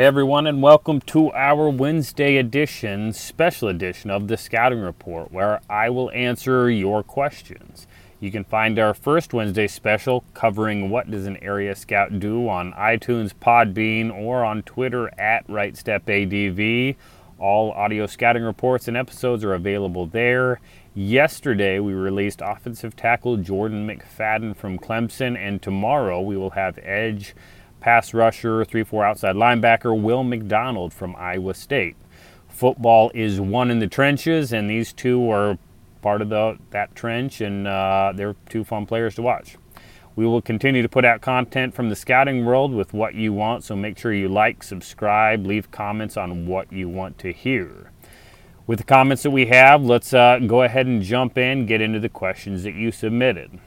Hey everyone, and welcome to our Wednesday edition, special edition of the Scouting Report, where I will answer your questions. You can find our first Wednesday special covering what does an area scout do on iTunes, Podbean, or on Twitter at RightStepADV. All audio scouting reports and episodes are available there. Yesterday, we released offensive tackle Jordan McFadden from Clemson, and tomorrow we will have edge pass rusher, 3 4 outside linebacker Will McDonald from Iowa State. Football is won in the trenches, and these two are part of the, that trench, and uh, they're two fun players to watch. We will continue to put out content from the scouting world with what you want, so make sure you like, subscribe, leave comments on what you want to hear. With the comments that we have, let's uh, go ahead and jump in, get into the questions that you submitted.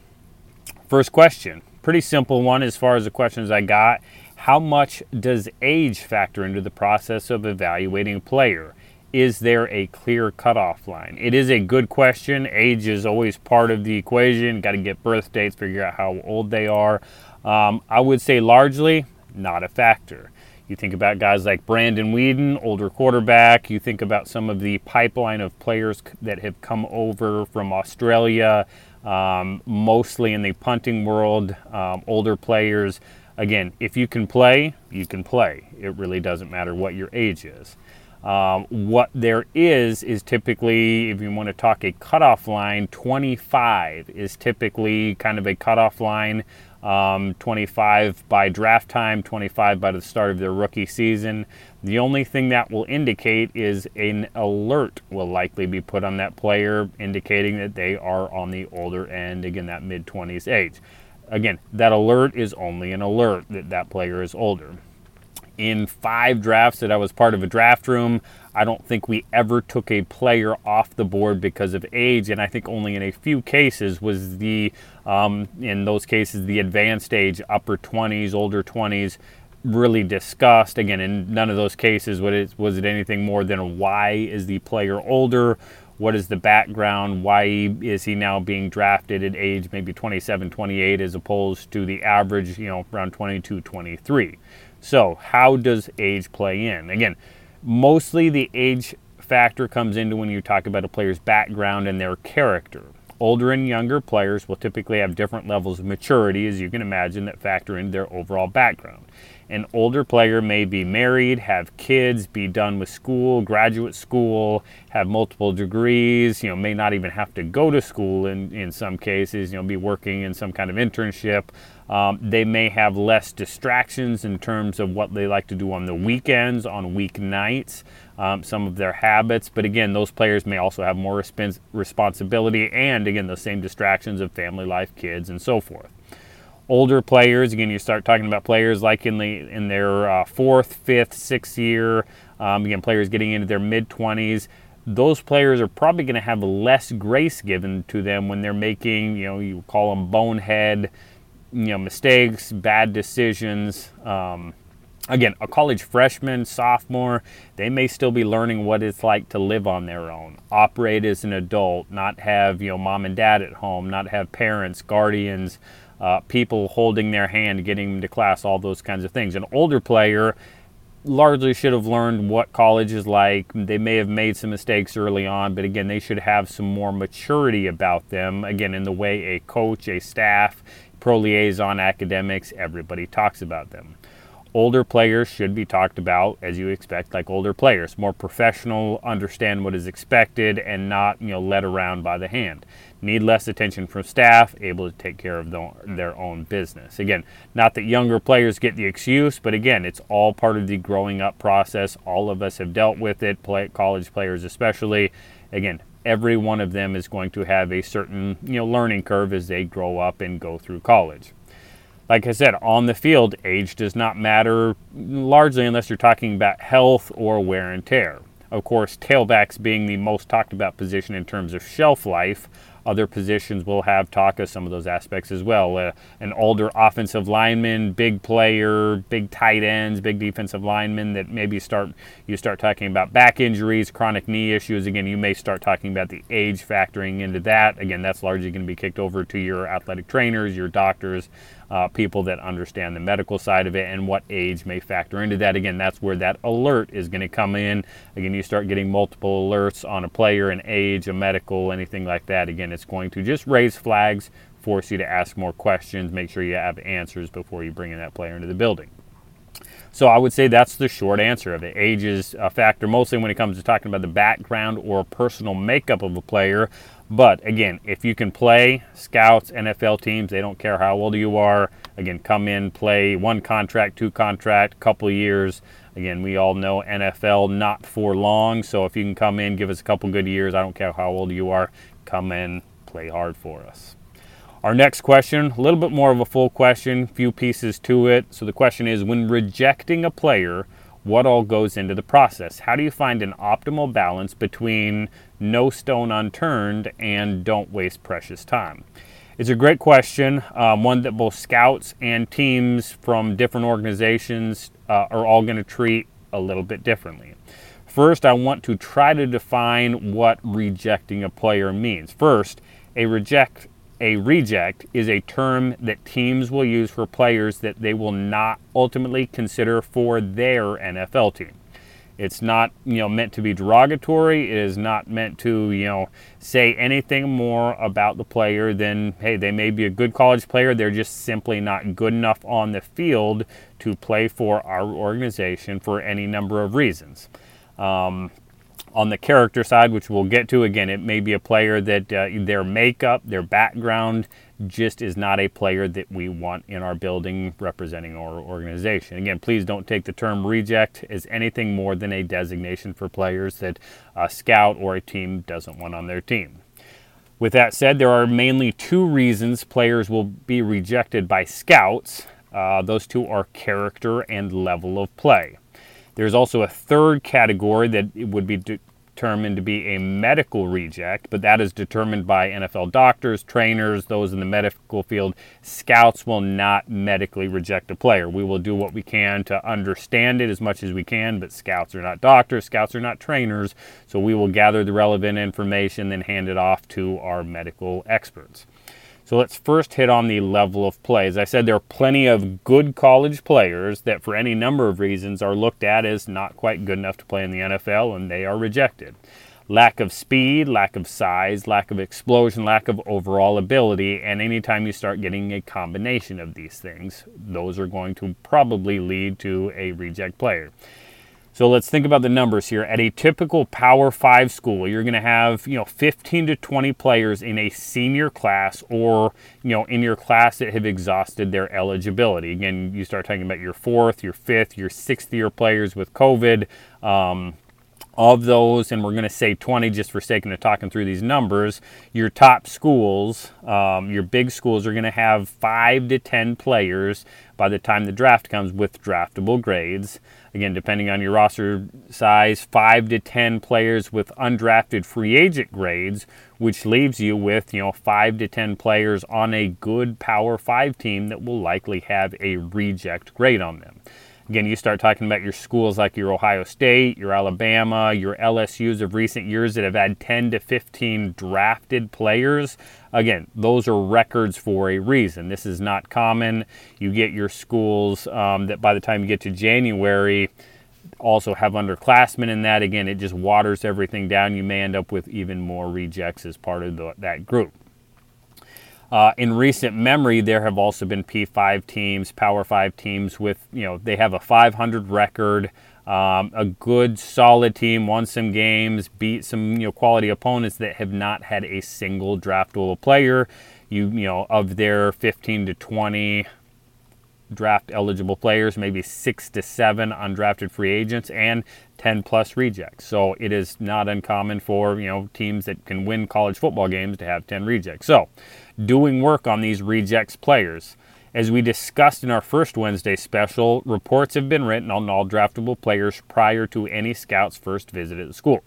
First question pretty simple one as far as the questions I got. How much does age factor into the process of evaluating a player? Is there a clear cutoff line? It is a good question. Age is always part of the equation. Got to get birth dates, figure out how old they are. Um, I would say largely not a factor. You think about guys like Brandon Weeden, older quarterback. You think about some of the pipeline of players that have come over from Australia, um, mostly in the punting world, um, older players. Again, if you can play, you can play. It really doesn't matter what your age is. Um, what there is is typically, if you want to talk a cutoff line, 25 is typically kind of a cutoff line. Um, 25 by draft time, 25 by the start of their rookie season. The only thing that will indicate is an alert will likely be put on that player, indicating that they are on the older end, again, that mid 20s age. Again, that alert is only an alert that that player is older in five drafts that I was part of a draft room. I don't think we ever took a player off the board because of age, and I think only in a few cases was the, um, in those cases, the advanced age, upper 20s, older 20s, really discussed. Again, in none of those cases was it, was it anything more than why is the player older? What is the background? Why is he now being drafted at age maybe 27, 28 as opposed to the average, you know, around 22, 23? So, how does age play in? Again, mostly the age factor comes into when you talk about a player's background and their character. Older and younger players will typically have different levels of maturity, as you can imagine, that factor into their overall background. An older player may be married, have kids, be done with school, graduate school, have multiple degrees, you know, may not even have to go to school in, in some cases, you know, be working in some kind of internship. Um, they may have less distractions in terms of what they like to do on the weekends, on weeknights, um, some of their habits. But again, those players may also have more resp- responsibility and, again, the same distractions of family life, kids, and so forth older players. Again, you start talking about players like in the in their uh, fourth, fifth, sixth year. Um, again, players getting into their mid twenties. Those players are probably going to have less grace given to them when they're making, you know, you call them bonehead, you know, mistakes, bad decisions. Um, again, a college freshman, sophomore, they may still be learning what it's like to live on their own, operate as an adult, not have, you know, mom and dad at home, not have parents, guardians, uh, people holding their hand, getting them to class, all those kinds of things. An older player largely should have learned what college is like. They may have made some mistakes early on, but again, they should have some more maturity about them. Again, in the way a coach, a staff, pro liaison, academics, everybody talks about them. Older players should be talked about as you expect like older players. More professional understand what is expected and not you know led around by the hand. Need less attention from staff able to take care of their own business. Again not that younger players get the excuse but again it's all part of the growing up process. All of us have dealt with it play, college players especially. Again every one of them is going to have a certain you know learning curve as they grow up and go through college like I said, on the field, age does not matter largely unless you're talking about health or wear and tear. Of course, tailbacks being the most talked about position in terms of shelf life, other positions will have talk of some of those aspects as well. Uh, an older offensive lineman, big player, big tight ends, big defensive lineman that maybe start you start talking about back injuries, chronic knee issues. Again, you may start talking about the age factoring into that. Again, that's largely going to be kicked over to your athletic trainers, your doctors, uh, people that understand the medical side of it and what age may factor into that. Again, that's where that alert is going to come in. Again, you start getting multiple alerts on a player, an age, a medical, anything like that. Again, it's going to just raise flags, force you to ask more questions, make sure you have answers before you bring in that player into the building. So I would say that's the short answer of it. Age is a factor mostly when it comes to talking about the background or personal makeup of a player. But again, if you can play scouts, NFL teams, they don't care how old you are. Again, come in, play one contract, two contract, couple years. Again, we all know NFL not for long. So if you can come in, give us a couple good years, I don't care how old you are, come in, play hard for us. Our next question, a little bit more of a full question, few pieces to it. So the question is when rejecting a player, what all goes into the process? How do you find an optimal balance between no stone unturned and don't waste precious time? It's a great question, um, one that both scouts and teams from different organizations uh, are all going to treat a little bit differently. First, I want to try to define what rejecting a player means. First, a reject a reject is a term that teams will use for players that they will not ultimately consider for their NFL team. It's not, you know, meant to be derogatory. It is not meant to, you know, say anything more about the player than, hey, they may be a good college player. They're just simply not good enough on the field to play for our organization for any number of reasons. Um, on the character side, which we'll get to again, it may be a player that uh, their makeup, their background just is not a player that we want in our building representing our organization. Again, please don't take the term reject as anything more than a designation for players that a scout or a team doesn't want on their team. With that said, there are mainly two reasons players will be rejected by scouts. Uh, those two are character and level of play. There's also a third category that would be determined to be a medical reject, but that is determined by NFL doctors, trainers, those in the medical field. Scouts will not medically reject a player. We will do what we can to understand it as much as we can, but scouts are not doctors, scouts are not trainers, so we will gather the relevant information, then hand it off to our medical experts. So let's first hit on the level of play. As I said, there are plenty of good college players that, for any number of reasons, are looked at as not quite good enough to play in the NFL and they are rejected. Lack of speed, lack of size, lack of explosion, lack of overall ability, and anytime you start getting a combination of these things, those are going to probably lead to a reject player. So let's think about the numbers here. At a typical Power 5 school, you're going to have, you know, 15 to 20 players in a senior class or, you know, in your class that have exhausted their eligibility. Again, you start talking about your fourth, your fifth, your sixth year players with COVID. Um, of those, and we're going to say 20 just for sake of talking through these numbers, your top schools, um, your big schools, are going to have five to 10 players by the time the draft comes with draftable grades. Again, depending on your roster size, five to 10 players with undrafted free agent grades, which leaves you with, you know, five to 10 players on a good Power 5 team that will likely have a reject grade on them. Again, you start talking about your schools like your Ohio State, your Alabama, your LSUs of recent years that have had 10 to 15 drafted players. Again, those are records for a reason. This is not common. You get your schools um, that by the time you get to January, also have underclassmen in that. Again, it just waters everything down. You may end up with even more rejects as part of the, that group. Uh, in recent memory, there have also been P5 teams, Power 5 teams with, you know, they have a 500 record, um, a good, solid team, won some games, beat some, you know, quality opponents that have not had a single draftable player. You, you know, of their 15 to 20 draft eligible players, maybe six to seven undrafted free agents, and 10 plus rejects. So it is not uncommon for you know teams that can win college football games to have 10 rejects. So doing work on these rejects players. As we discussed in our first Wednesday special, reports have been written on all draftable players prior to any scout's first visit at the school.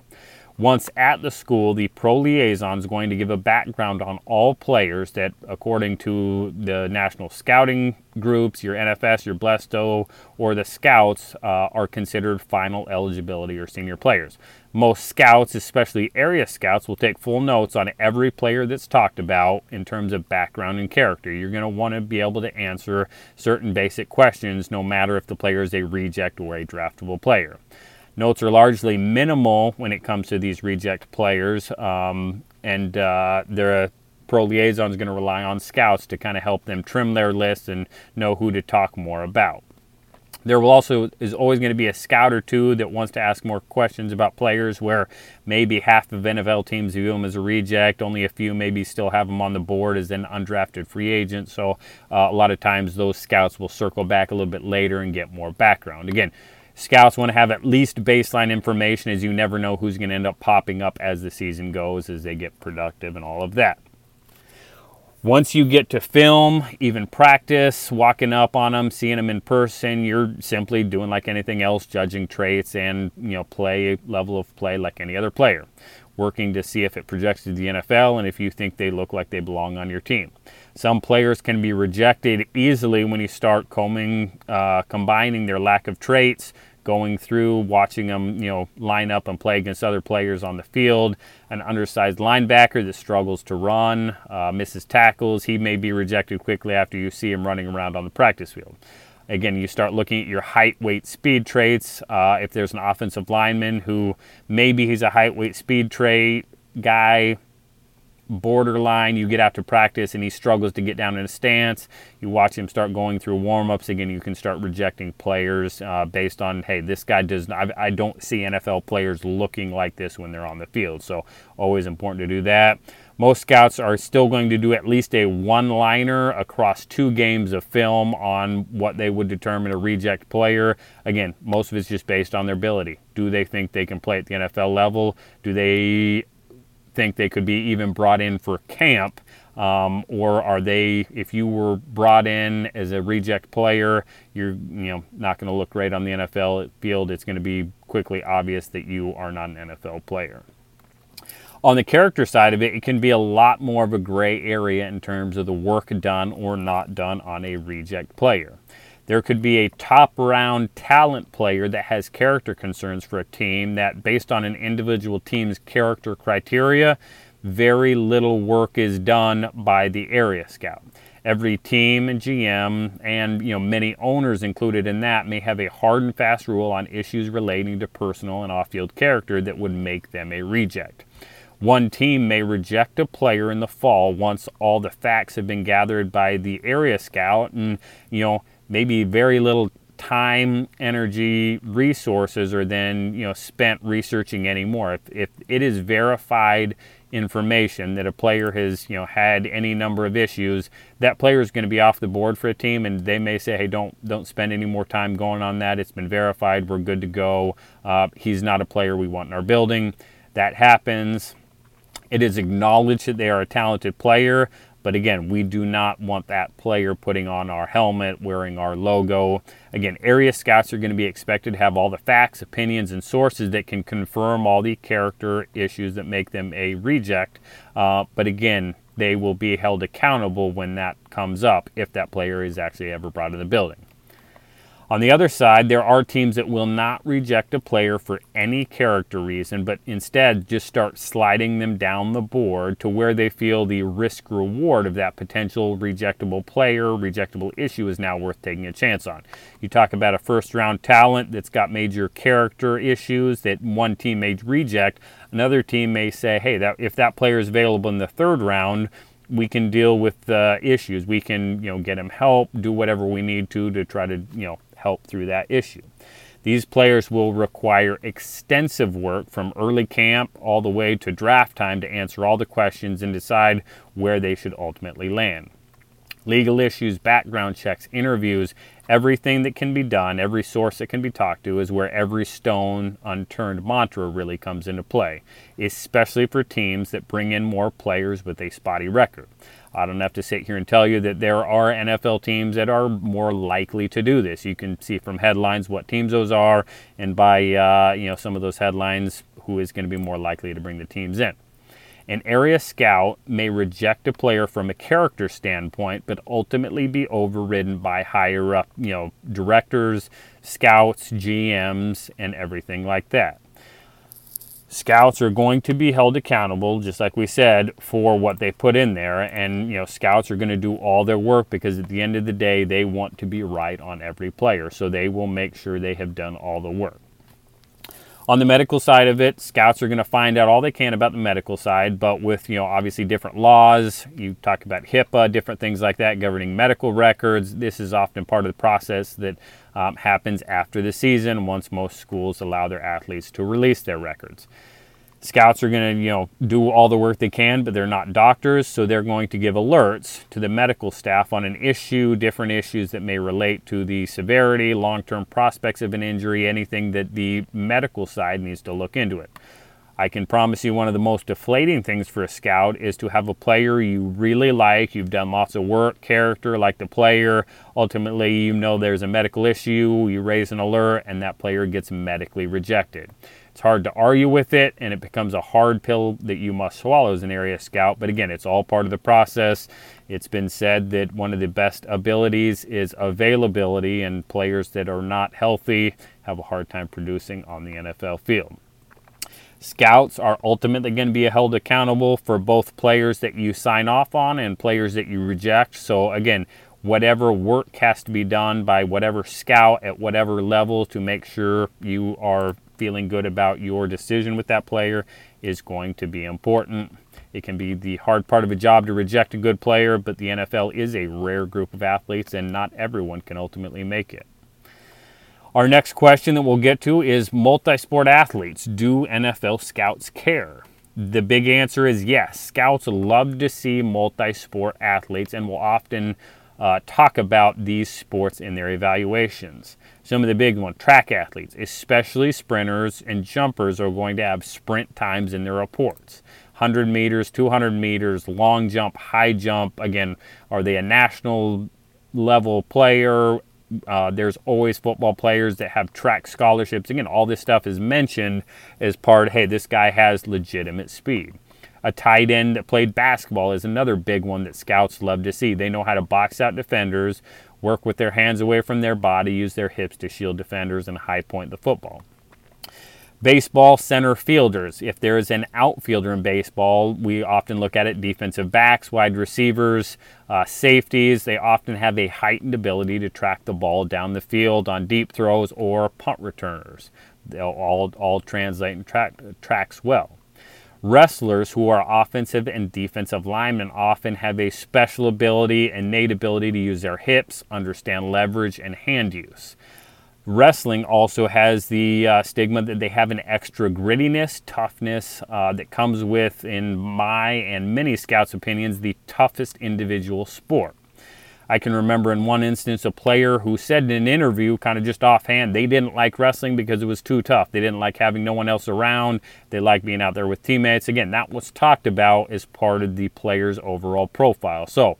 Once at the school, the pro liaison is going to give a background on all players that, according to the national scouting groups, your NFS, your Blesto, or the scouts, uh, are considered final eligibility or senior players. Most scouts, especially area scouts, will take full notes on every player that's talked about in terms of background and character. You're going to want to be able to answer certain basic questions no matter if the player is a reject or a draftable player. Notes are largely minimal when it comes to these reject players, um, and uh, the pro liaison is going to rely on scouts to kind of help them trim their list and know who to talk more about. There will also is always going to be a scout or two that wants to ask more questions about players where maybe half of NFL teams view them as a reject, only a few maybe still have them on the board as an undrafted free agent. So uh, a lot of times those scouts will circle back a little bit later and get more background. Again, Scouts want to have at least baseline information as you never know who's going to end up popping up as the season goes, as they get productive and all of that. Once you get to film, even practice, walking up on them, seeing them in person, you're simply doing like anything else, judging traits and you know play level of play like any other player, working to see if it projects to the NFL and if you think they look like they belong on your team. Some players can be rejected easily when you start combing, uh, combining their lack of traits, going through, watching them, you know, line up and play against other players on the field. An undersized linebacker that struggles to run, uh, misses tackles, he may be rejected quickly after you see him running around on the practice field. Again, you start looking at your height, weight, speed traits. Uh, if there's an offensive lineman who maybe he's a height, weight, speed trait guy, borderline. You get out to practice and he struggles to get down in a stance. You watch him start going through warm ups. Again, you can start rejecting players uh, based on, hey, this guy does not, I don't see NFL players looking like this when they're on the field. So, always important to do that. Most scouts are still going to do at least a one liner across two games of film on what they would determine a reject player. Again, most of it's just based on their ability. Do they think they can play at the NFL level? Do they think they could be even brought in for camp? Um, or are they, if you were brought in as a reject player, you're you know not going to look great on the NFL field. It's going to be quickly obvious that you are not an NFL player. On the character side of it, it can be a lot more of a gray area in terms of the work done or not done on a reject player. There could be a top round talent player that has character concerns for a team that, based on an individual team's character criteria, very little work is done by the area scout. Every team and GM and you know many owners included in that may have a hard and fast rule on issues relating to personal and off-field character that would make them a reject. One team may reject a player in the fall once all the facts have been gathered by the area scout and you know maybe very little time, energy, resources are then you know spent researching anymore. If, if it is verified information that a player has you know had any number of issues, that player is going to be off the board for a team, and they may say, hey, don't don't spend any more time going on that. It's been verified. We're good to go. Uh, he's not a player we want in our building. That happens. It is acknowledged that they are a talented player, but again, we do not want that player putting on our helmet, wearing our logo. Again, area scouts are going to be expected to have all the facts, opinions, and sources that can confirm all the character issues that make them a reject. Uh, but again, they will be held accountable when that comes up if that player is actually ever brought in the building. On the other side, there are teams that will not reject a player for any character reason, but instead just start sliding them down the board to where they feel the risk reward of that potential rejectable player, rejectable issue is now worth taking a chance on. You talk about a first round talent that's got major character issues that one team may reject, another team may say, hey, that, if that player is available in the third round, we can deal with the issues. We can, you know, get him help, do whatever we need to to try to, you know, help through that issue. These players will require extensive work from early camp all the way to draft time to answer all the questions and decide where they should ultimately land. Legal issues, background checks, interviews, everything that can be done, every source that can be talked to is where every stone unturned mantra really comes into play, especially for teams that bring in more players with a spotty record. I don't have to sit here and tell you that there are NFL teams that are more likely to do this. You can see from headlines what teams those are, and by uh, you know some of those headlines, who is going to be more likely to bring the teams in. An area scout may reject a player from a character standpoint, but ultimately be overridden by higher up, you know, directors, scouts, GMs, and everything like that. Scouts are going to be held accountable, just like we said, for what they put in there. And, you know, scouts are going to do all their work because at the end of the day, they want to be right on every player. So they will make sure they have done all the work. On the medical side of it, scouts are going to find out all they can about the medical side, but with, you know, obviously different laws, you talk about HIPAA, different things like that governing medical records. This is often part of the process that um, happens after the season once most schools allow their athletes to release their records. Scouts are going to, you know, do all the work they can, but they're not doctors, so they're going to give alerts to the medical staff on an issue, different issues that may relate to the severity, long-term prospects of an injury, anything that the medical side needs to look into it. I can promise you one of the most deflating things for a scout is to have a player you really like, you've done lots of work, character, like the player. Ultimately, you know there's a medical issue, you raise an alert, and that player gets medically rejected. It's hard to argue with it, and it becomes a hard pill that you must swallow as an area scout. But again, it's all part of the process. It's been said that one of the best abilities is availability, and players that are not healthy have a hard time producing on the NFL field. Scouts are ultimately going to be held accountable for both players that you sign off on and players that you reject. So, again, whatever work has to be done by whatever scout at whatever level to make sure you are feeling good about your decision with that player is going to be important. It can be the hard part of a job to reject a good player, but the NFL is a rare group of athletes and not everyone can ultimately make it. Our next question that we'll get to is multi sport athletes. Do NFL scouts care? The big answer is yes. Scouts love to see multi sport athletes and will often uh, talk about these sports in their evaluations. Some of the big ones, track athletes, especially sprinters and jumpers, are going to have sprint times in their reports. 100 meters, 200 meters, long jump, high jump. Again, are they a national level player? Uh, there's always football players that have track scholarships. Again, all this stuff is mentioned as part. Hey, this guy has legitimate speed. A tight end that played basketball is another big one that scouts love to see. They know how to box out defenders, work with their hands away from their body, use their hips to shield defenders, and high point the football. Baseball center fielders. If there is an outfielder in baseball, we often look at it defensive backs, wide receivers, uh, safeties. They often have a heightened ability to track the ball down the field on deep throws or punt returners. They'll all, all translate and track, tracks well. Wrestlers who are offensive and defensive linemen often have a special ability, and innate ability to use their hips, understand leverage, and hand use. Wrestling also has the uh, stigma that they have an extra grittiness, toughness uh, that comes with, in my and many scouts' opinions, the toughest individual sport. I can remember in one instance a player who said in an interview, kind of just offhand, they didn't like wrestling because it was too tough. They didn't like having no one else around. They liked being out there with teammates. Again, that was talked about as part of the player's overall profile. So,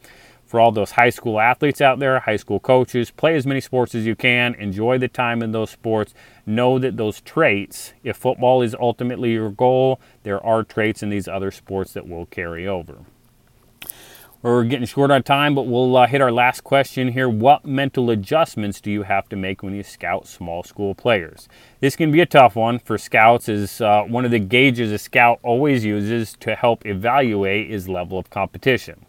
for all those high school athletes out there, high school coaches, play as many sports as you can, enjoy the time in those sports. Know that those traits, if football is ultimately your goal, there are traits in these other sports that will carry over. We're getting short on time, but we'll uh, hit our last question here. What mental adjustments do you have to make when you scout small school players? This can be a tough one for scouts. Is uh, one of the gauges a scout always uses to help evaluate his level of competition.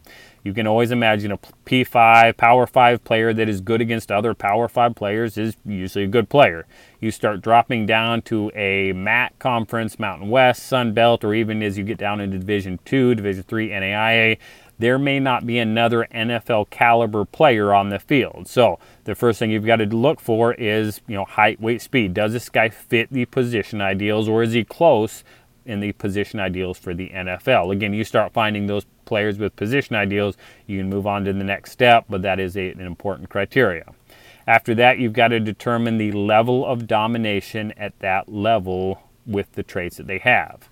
You can always imagine a P5, Power 5 player that is good against other Power 5 players is usually a good player. You start dropping down to a MAC conference, Mountain West, Sun Belt, or even as you get down into Division 2, Division 3, NAIA, there may not be another NFL caliber player on the field. So the first thing you've got to look for is, you know, height, weight, speed. Does this guy fit the position ideals or is he close in the position ideals for the NFL? Again, you start finding those players with position ideals, you can move on to the next step, but that is a, an important criteria. After that, you've got to determine the level of domination at that level with the traits that they have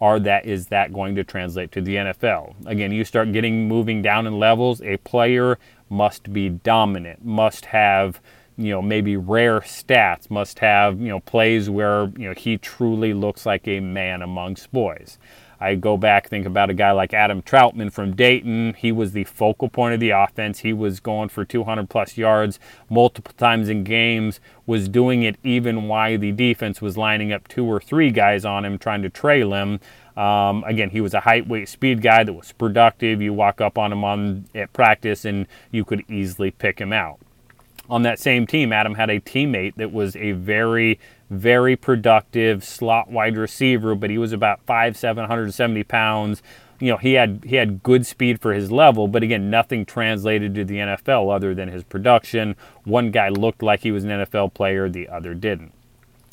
are that is that going to translate to the NFL? Again, you start getting moving down in levels. A player must be dominant, must have you know, maybe rare stats, must have, you know, plays where, you know, he truly looks like a man amongst boys. I go back, think about a guy like Adam Trautman from Dayton. He was the focal point of the offense. He was going for 200 plus yards multiple times in games, was doing it even while the defense was lining up two or three guys on him, trying to trail him. Um, again, he was a height, weight, speed guy that was productive. You walk up on him on at practice, and you could easily pick him out. On that same team, Adam had a teammate that was a very very productive slot wide receiver, but he was about 5'7", 170 pounds. You know, he had he had good speed for his level, but again, nothing translated to the NFL other than his production. One guy looked like he was an NFL player, the other didn't.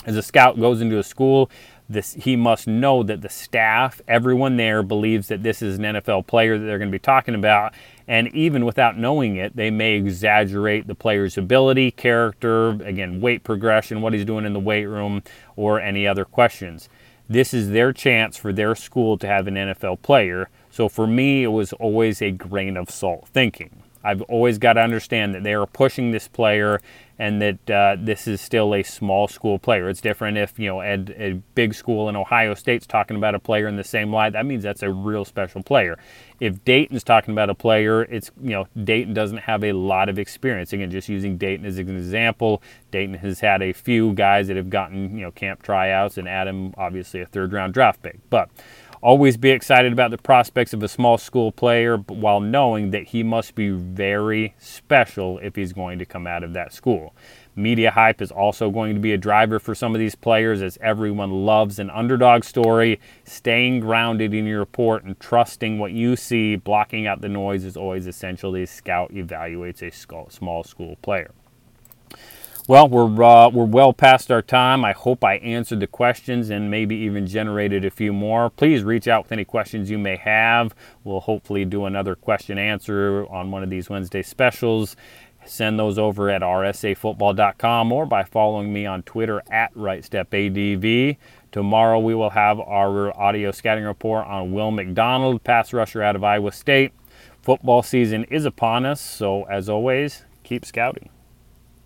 As a scout goes into a school, this, he must know that the staff, everyone there, believes that this is an NFL player that they're going to be talking about. And even without knowing it, they may exaggerate the player's ability, character, again, weight progression, what he's doing in the weight room, or any other questions. This is their chance for their school to have an NFL player. So for me, it was always a grain of salt thinking. I've always got to understand that they are pushing this player and that uh, this is still a small school player. It's different if, you know, a big school in Ohio State's talking about a player in the same light. That means that's a real special player. If Dayton's talking about a player, it's, you know, Dayton doesn't have a lot of experience. Again, just using Dayton as an example, Dayton has had a few guys that have gotten, you know, camp tryouts and Adam, obviously a third round draft pick. But Always be excited about the prospects of a small school player while knowing that he must be very special if he's going to come out of that school. Media hype is also going to be a driver for some of these players as everyone loves an underdog story. Staying grounded in your report and trusting what you see, blocking out the noise is always essential as scout evaluates a small school player. Well, we're, uh, we're well past our time. I hope I answered the questions and maybe even generated a few more. Please reach out with any questions you may have. We'll hopefully do another question answer on one of these Wednesday specials. Send those over at rsafootball.com or by following me on Twitter at RightStepADV. Tomorrow we will have our audio scouting report on Will McDonald, pass rusher out of Iowa State. Football season is upon us, so as always, keep scouting.